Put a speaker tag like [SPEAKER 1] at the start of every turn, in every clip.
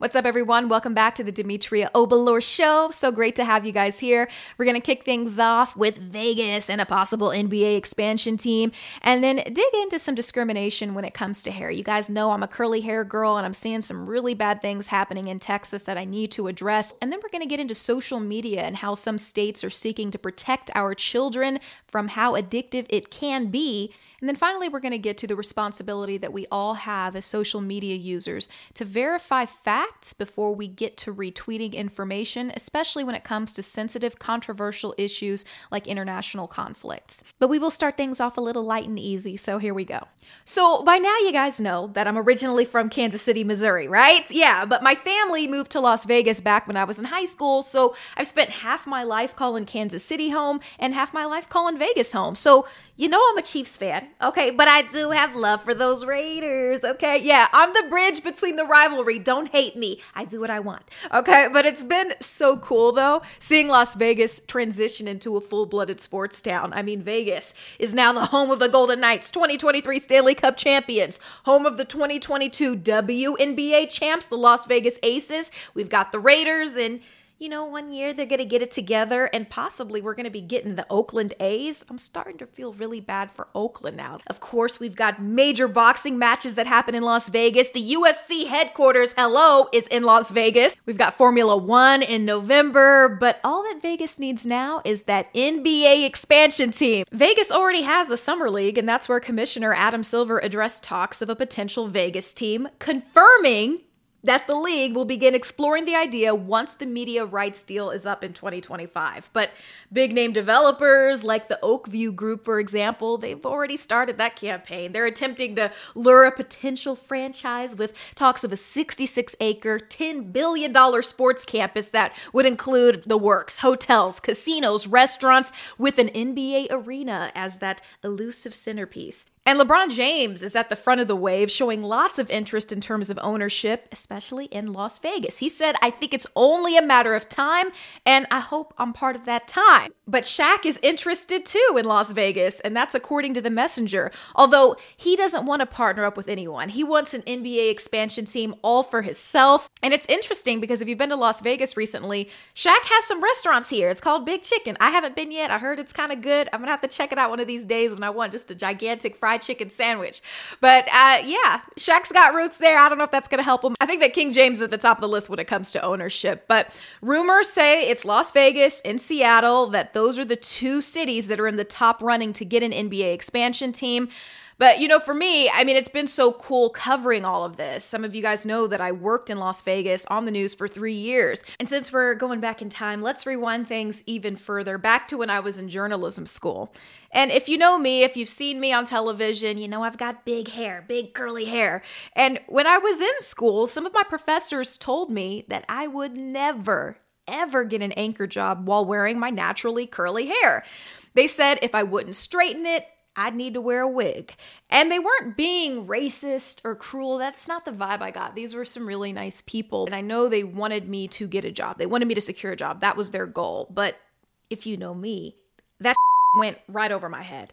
[SPEAKER 1] What's up, everyone? Welcome back to the Demetria Obilor Show. So great to have you guys here. We're going to kick things off with Vegas and a possible NBA expansion team, and then dig into some discrimination when it comes to hair. You guys know I'm a curly hair girl, and I'm seeing some really bad things happening in Texas that I need to address. And then we're going to get into social media and how some states are seeking to protect our children from how addictive it can be. And then finally, we're going to get to the responsibility that we all have as social media users to verify facts before we get to retweeting information, especially when it comes to sensitive, controversial issues like international conflicts. But we will start things off a little light and easy, so here we go. So, by now, you guys know that I'm originally from Kansas City, Missouri, right? Yeah, but my family moved to Las Vegas back when I was in high school, so I've spent half my life calling Kansas City home and half my life calling Vegas home. So, you know I'm a Chiefs fan, okay? But I do have love for those Raiders, okay? Yeah, I'm the bridge between the rivalry. Don't hate me. I do what I want, okay? But it's been so cool, though, seeing Las Vegas transition into a full blooded sports town. I mean, Vegas is now the home of the Golden Knights 2023 Stanley Cup champions, home of the 2022 WNBA champs, the Las Vegas Aces. We've got the Raiders and you know, one year they're going to get it together and possibly we're going to be getting the Oakland A's. I'm starting to feel really bad for Oakland now. Of course, we've got major boxing matches that happen in Las Vegas. The UFC headquarters, hello, is in Las Vegas. We've got Formula One in November, but all that Vegas needs now is that NBA expansion team. Vegas already has the Summer League, and that's where Commissioner Adam Silver addressed talks of a potential Vegas team, confirming that the league will begin exploring the idea once the media rights deal is up in 2025. But big name developers like the Oak View Group, for example, they've already started that campaign. They're attempting to lure a potential franchise with talks of a 66 acre, $10 billion sports campus that would include the works, hotels, casinos, restaurants, with an NBA arena as that elusive centerpiece. And LeBron James is at the front of the wave, showing lots of interest in terms of ownership, especially in Las Vegas. He said, I think it's only a matter of time, and I hope I'm part of that time. But Shaq is interested too in Las Vegas, and that's according to the messenger. Although he doesn't want to partner up with anyone, he wants an NBA expansion team all for himself. And it's interesting because if you've been to Las Vegas recently, Shaq has some restaurants here. It's called Big Chicken. I haven't been yet. I heard it's kind of good. I'm gonna have to check it out one of these days when I want just a gigantic fried fried chicken sandwich. But uh, yeah, Shaq's got roots there. I don't know if that's going to help him. I think that King James is at the top of the list when it comes to ownership. But rumors say it's Las Vegas and Seattle, that those are the two cities that are in the top running to get an NBA expansion team. But, you know, for me, I mean, it's been so cool covering all of this. Some of you guys know that I worked in Las Vegas on the news for three years. And since we're going back in time, let's rewind things even further back to when I was in journalism school. And if you know me, if you've seen me on television, you know I've got big hair, big curly hair. And when I was in school, some of my professors told me that I would never, ever get an anchor job while wearing my naturally curly hair. They said if I wouldn't straighten it, I'd need to wear a wig. And they weren't being racist or cruel. That's not the vibe I got. These were some really nice people. And I know they wanted me to get a job, they wanted me to secure a job. That was their goal. But if you know me, that went right over my head.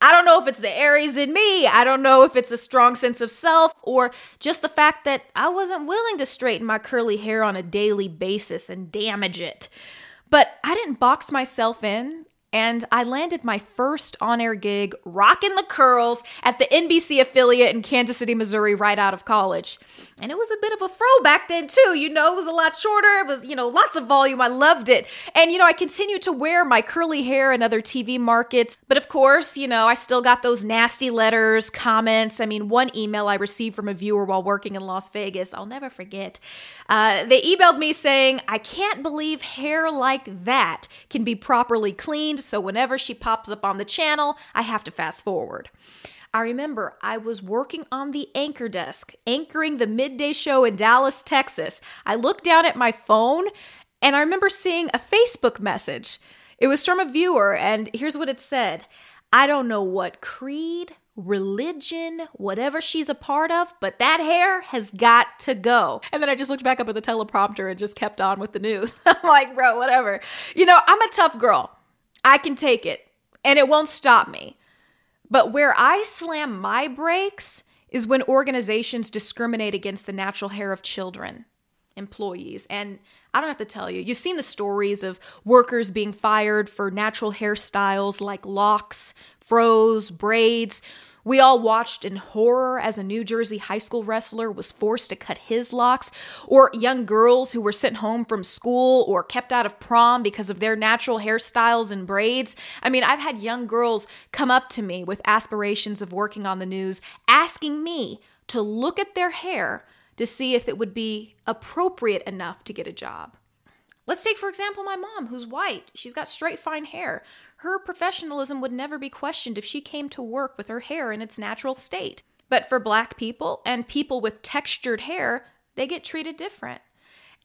[SPEAKER 1] I don't know if it's the Aries in me. I don't know if it's a strong sense of self or just the fact that I wasn't willing to straighten my curly hair on a daily basis and damage it. But I didn't box myself in and I landed my first on air gig rocking the curls at the NBC affiliate in Kansas City, Missouri, right out of college. And it was a bit of a fro back then, too. You know, it was a lot shorter. It was, you know, lots of volume. I loved it. And, you know, I continued to wear my curly hair in other TV markets. But of course, you know, I still got those nasty letters, comments. I mean, one email I received from a viewer while working in Las Vegas, I'll never forget. Uh, they emailed me saying, I can't believe hair like that can be properly cleaned. So whenever she pops up on the channel, I have to fast forward. I remember I was working on the anchor desk, anchoring the midday show in Dallas, Texas. I looked down at my phone and I remember seeing a Facebook message. It was from a viewer, and here's what it said I don't know what creed, religion, whatever she's a part of, but that hair has got to go. And then I just looked back up at the teleprompter and just kept on with the news. I'm like, bro, whatever. You know, I'm a tough girl. I can take it, and it won't stop me. But where I slam my brakes is when organizations discriminate against the natural hair of children. employees. And I don't have to tell you, you've seen the stories of workers being fired for natural hairstyles like locks, fros, braids. We all watched in horror as a New Jersey high school wrestler was forced to cut his locks, or young girls who were sent home from school or kept out of prom because of their natural hairstyles and braids. I mean, I've had young girls come up to me with aspirations of working on the news, asking me to look at their hair to see if it would be appropriate enough to get a job. Let's take, for example, my mom, who's white. She's got straight, fine hair. Her professionalism would never be questioned if she came to work with her hair in its natural state. But for black people and people with textured hair, they get treated different.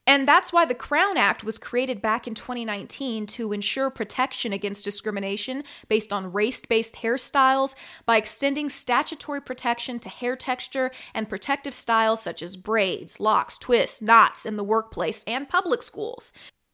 [SPEAKER 1] And that's why the Crown Act was created back in 2019 to ensure protection against discrimination based on race based hairstyles by extending statutory protection to hair texture and protective styles such as braids, locks, twists, knots in the workplace and public schools.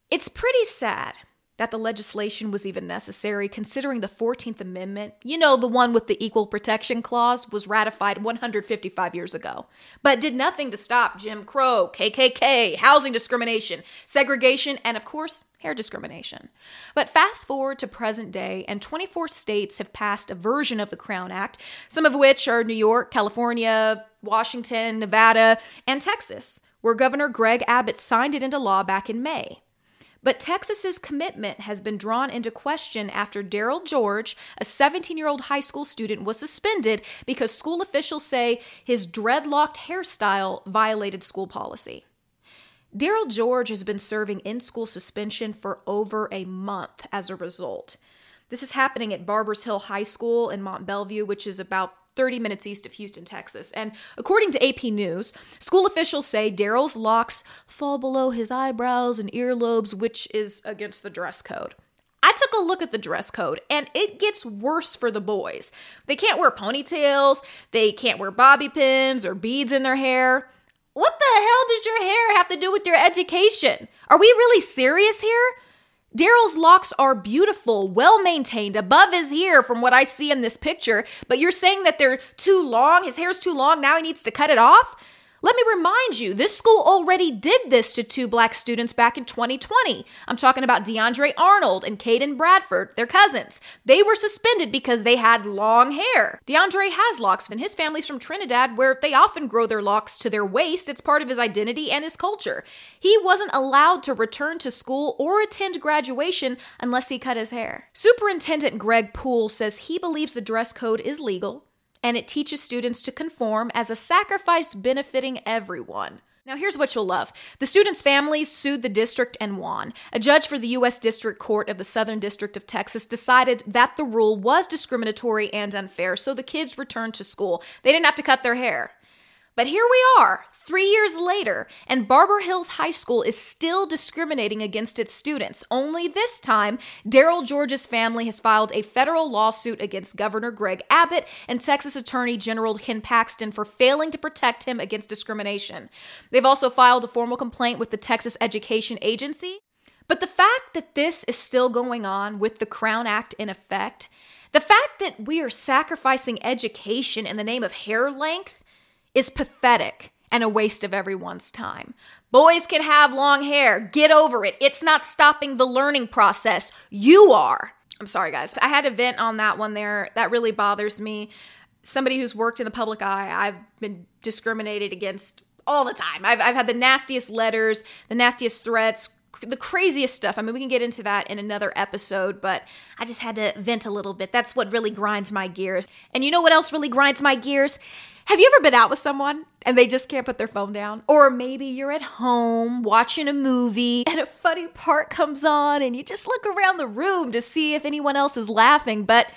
[SPEAKER 1] It's pretty sad that the legislation was even necessary, considering the 14th Amendment, you know, the one with the Equal Protection Clause, was ratified 155 years ago, but did nothing to stop Jim Crow, KKK, housing discrimination, segregation, and of course, hair discrimination. But fast forward to present day, and 24 states have passed a version of the Crown Act, some of which are New York, California, Washington, Nevada, and Texas, where Governor Greg Abbott signed it into law back in May. But Texas's commitment has been drawn into question after Darryl George, a 17 year old high school student, was suspended because school officials say his dreadlocked hairstyle violated school policy. Darryl George has been serving in school suspension for over a month as a result. This is happening at Barbers Hill High School in Mont Belvieu, which is about 30 minutes east of Houston, Texas. And according to AP News, school officials say Darryl's locks fall below his eyebrows and earlobes, which is against the dress code. I took a look at the dress code and it gets worse for the boys. They can't wear ponytails, they can't wear bobby pins or beads in their hair. What the hell does your hair have to do with your education? Are we really serious here? Darryl's locks are beautiful, well maintained, above his ear from what I see in this picture, but you're saying that they're too long? His hair's too long, now he needs to cut it off? Let me remind you, this school already did this to two black students back in 2020. I'm talking about DeAndre Arnold and Kaden Bradford, their cousins. They were suspended because they had long hair. DeAndre has locks, and his family's from Trinidad, where they often grow their locks to their waist. It's part of his identity and his culture. He wasn't allowed to return to school or attend graduation unless he cut his hair. Superintendent Greg Poole says he believes the dress code is legal and it teaches students to conform as a sacrifice benefiting everyone. Now, here's what you'll love. The students' families sued the district and won. A judge for the U.S. District Court of the Southern District of Texas decided that the rule was discriminatory and unfair, so the kids returned to school. They didn't have to cut their hair. But here we are, three years later, and Barbers Hill High School is still discriminating against its students. Only this time, Darryl George's family has filed a federal lawsuit against Governor Greg Abbott and Texas Attorney General Ken Paxton for failing to protect him against discrimination. They've also filed a formal complaint with the Texas Education Agency. But the fact that this is still going on with the Crown Act in effect, the fact that we are sacrificing education in the name of hair length, is pathetic and a waste of everyone's time. Boys can have long hair. Get over it. It's not stopping the learning process. You are. I'm sorry, guys. I had to vent on that one there. That really bothers me. Somebody who's worked in the public eye, I've been discriminated against all the time. I've, I've had the nastiest letters, the nastiest threats, the craziest stuff. I mean, we can get into that in another episode, but I just had to vent a little bit. That's what really grinds my gears. And you know what else really grinds my gears? Have you ever been out with someone and they just can't put their phone down? Or maybe you're at home watching a movie and a funny part comes on and you just look around the room to see if anyone else is laughing, but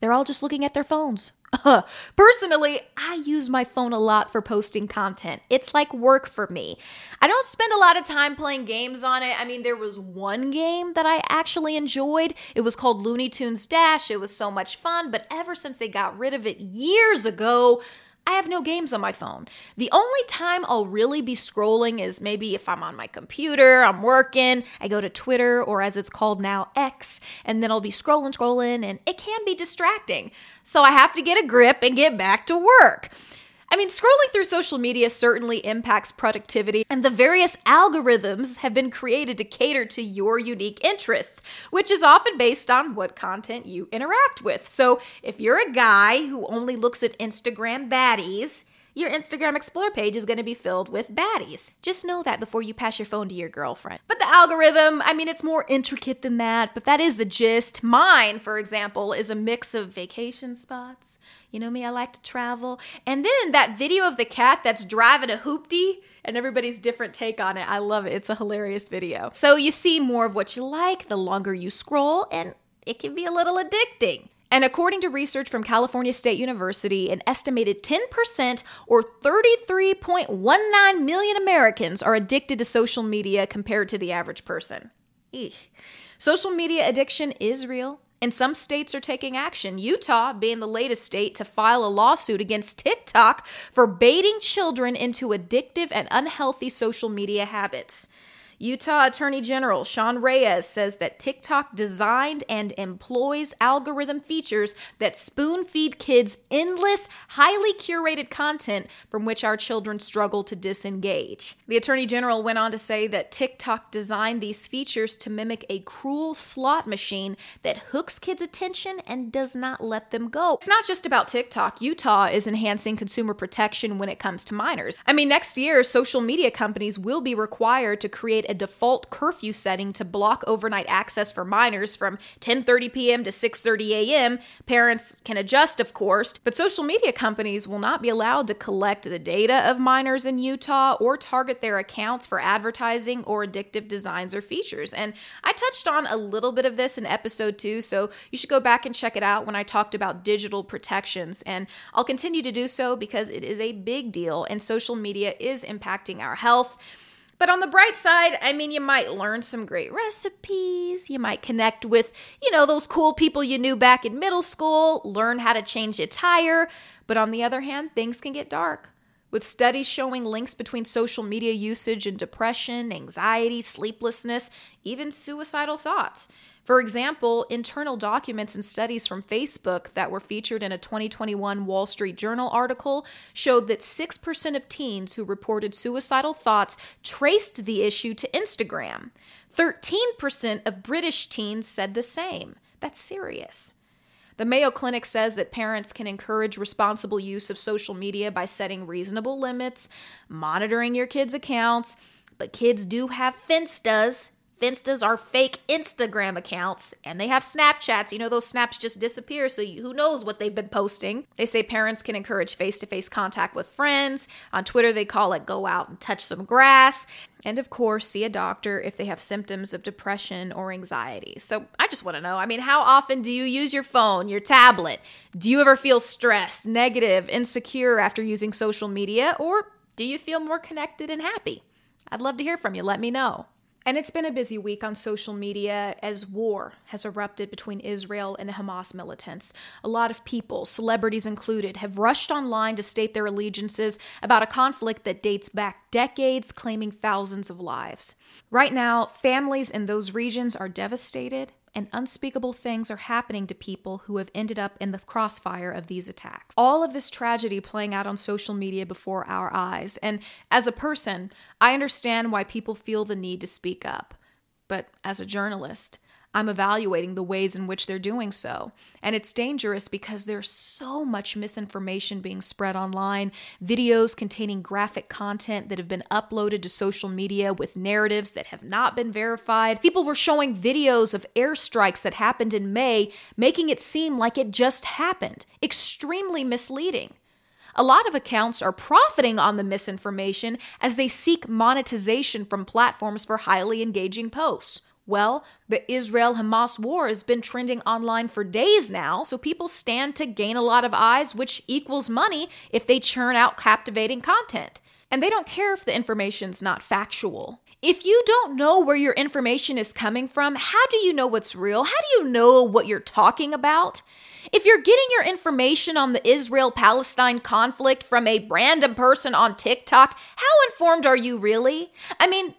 [SPEAKER 1] they're all just looking at their phones. Personally, I use my phone a lot for posting content. It's like work for me. I don't spend a lot of time playing games on it. I mean, there was one game that I actually enjoyed. It was called Looney Tunes Dash. It was so much fun, but ever since they got rid of it years ago, I have no games on my phone. The only time I'll really be scrolling is maybe if I'm on my computer, I'm working, I go to Twitter or as it's called now, X, and then I'll be scrolling, scrolling, and it can be distracting. So I have to get a grip and get back to work. I mean, scrolling through social media certainly impacts productivity, and the various algorithms have been created to cater to your unique interests, which is often based on what content you interact with. So, if you're a guy who only looks at Instagram baddies, your Instagram Explore page is going to be filled with baddies. Just know that before you pass your phone to your girlfriend. But the algorithm, I mean, it's more intricate than that, but that is the gist. Mine, for example, is a mix of vacation spots you know me, I like to travel. And then that video of the cat that's driving a hoopty and everybody's different take on it. I love it. It's a hilarious video. So you see more of what you like the longer you scroll, and it can be a little addicting. And according to research from California State University, an estimated 10% or 33.19 million Americans are addicted to social media compared to the average person. Eesh. Social media addiction is real. And some states are taking action, Utah being the latest state to file a lawsuit against TikTok for baiting children into addictive and unhealthy social media habits. Utah Attorney General Sean Reyes says that TikTok designed and employs algorithm features that spoon feed kids endless, highly curated content from which our children struggle to disengage. The Attorney General went on to say that TikTok designed these features to mimic a cruel slot machine that hooks kids' attention and does not let them go. It's not just about TikTok. Utah is enhancing consumer protection when it comes to minors. I mean, next year, social media companies will be required to create a default curfew setting to block overnight access for minors from 10:30 p.m. to 6:30 a.m. Parents can adjust, of course, but social media companies will not be allowed to collect the data of minors in Utah or target their accounts for advertising or addictive designs or features. And I touched on a little bit of this in episode 2, so you should go back and check it out when I talked about digital protections and I'll continue to do so because it is a big deal and social media is impacting our health. But on the bright side, I mean, you might learn some great recipes. You might connect with, you know, those cool people you knew back in middle school, learn how to change a tire. But on the other hand, things can get dark. With studies showing links between social media usage and depression, anxiety, sleeplessness, even suicidal thoughts. For example, internal documents and studies from Facebook that were featured in a 2021 Wall Street Journal article showed that 6% of teens who reported suicidal thoughts traced the issue to Instagram. 13% of British teens said the same. That's serious. The Mayo Clinic says that parents can encourage responsible use of social media by setting reasonable limits, monitoring your kids' accounts, but kids do have finstas Finstas are fake Instagram accounts and they have Snapchats. You know, those snaps just disappear, so you, who knows what they've been posting. They say parents can encourage face to face contact with friends. On Twitter, they call it go out and touch some grass. And of course, see a doctor if they have symptoms of depression or anxiety. So I just want to know I mean, how often do you use your phone, your tablet? Do you ever feel stressed, negative, insecure after using social media? Or do you feel more connected and happy? I'd love to hear from you. Let me know. And it's been a busy week on social media as war has erupted between Israel and Hamas militants. A lot of people, celebrities included, have rushed online to state their allegiances about a conflict that dates back decades, claiming thousands of lives. Right now, families in those regions are devastated and unspeakable things are happening to people who have ended up in the crossfire of these attacks. All of this tragedy playing out on social media before our eyes. And as a person, I understand why people feel the need to speak up. But as a journalist, I'm evaluating the ways in which they're doing so. And it's dangerous because there's so much misinformation being spread online, videos containing graphic content that have been uploaded to social media with narratives that have not been verified. People were showing videos of airstrikes that happened in May, making it seem like it just happened. Extremely misleading. A lot of accounts are profiting on the misinformation as they seek monetization from platforms for highly engaging posts. Well, the Israel Hamas war has been trending online for days now, so people stand to gain a lot of eyes, which equals money if they churn out captivating content. And they don't care if the information's not factual. If you don't know where your information is coming from, how do you know what's real? How do you know what you're talking about? If you're getting your information on the Israel Palestine conflict from a random person on TikTok, how informed are you really? I mean,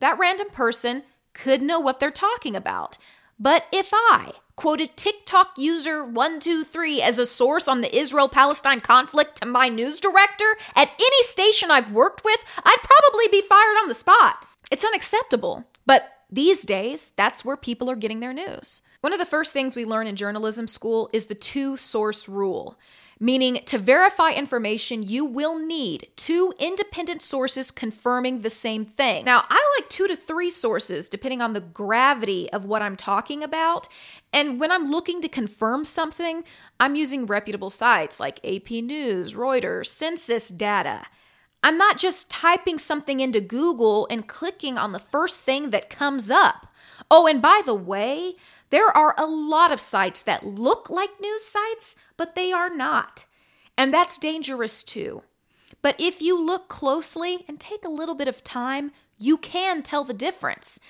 [SPEAKER 1] that random person could know what they're talking about. But if I, quoted TikTok user 123 as a source on the Israel Palestine conflict to my news director at any station I've worked with, I'd probably be fired on the spot. It's unacceptable. But these days, that's where people are getting their news. One of the first things we learn in journalism school is the two source rule meaning to verify information, you will need two independent sources confirming the same thing. Now, I like two to three sources depending on the gravity of what I'm talking about. And when I'm looking to confirm something, I'm using reputable sites like AP News, Reuters, census data. I'm not just typing something into Google and clicking on the first thing that comes up. Oh, and by the way, there are a lot of sites that look like news sites, but they are not. And that's dangerous too. But if you look closely and take a little bit of time, you can tell the difference.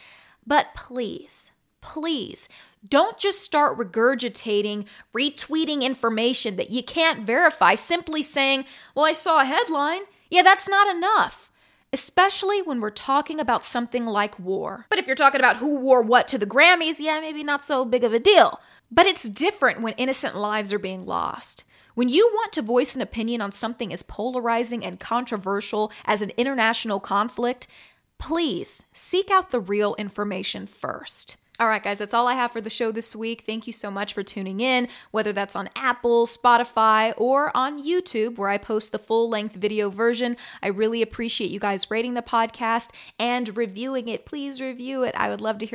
[SPEAKER 1] But please, please, don't just start regurgitating, retweeting information that you can't verify simply saying, Well, I saw a headline. Yeah, that's not enough especially when we're talking about something like war. But if you're talking about who wore what to the Grammys, yeah, maybe not so big of a deal. But it's different when innocent lives are being lost. When you want to voice an opinion on something as polarizing and controversial as an international conflict, please seek out the real information first. All right, guys, that's all I have for the show this week. Thank you so much for tuning in, whether that's on Apple, Spotify, or on YouTube, where I post the full length video version. I really appreciate you guys rating the podcast and reviewing it. Please review it. I would love to hear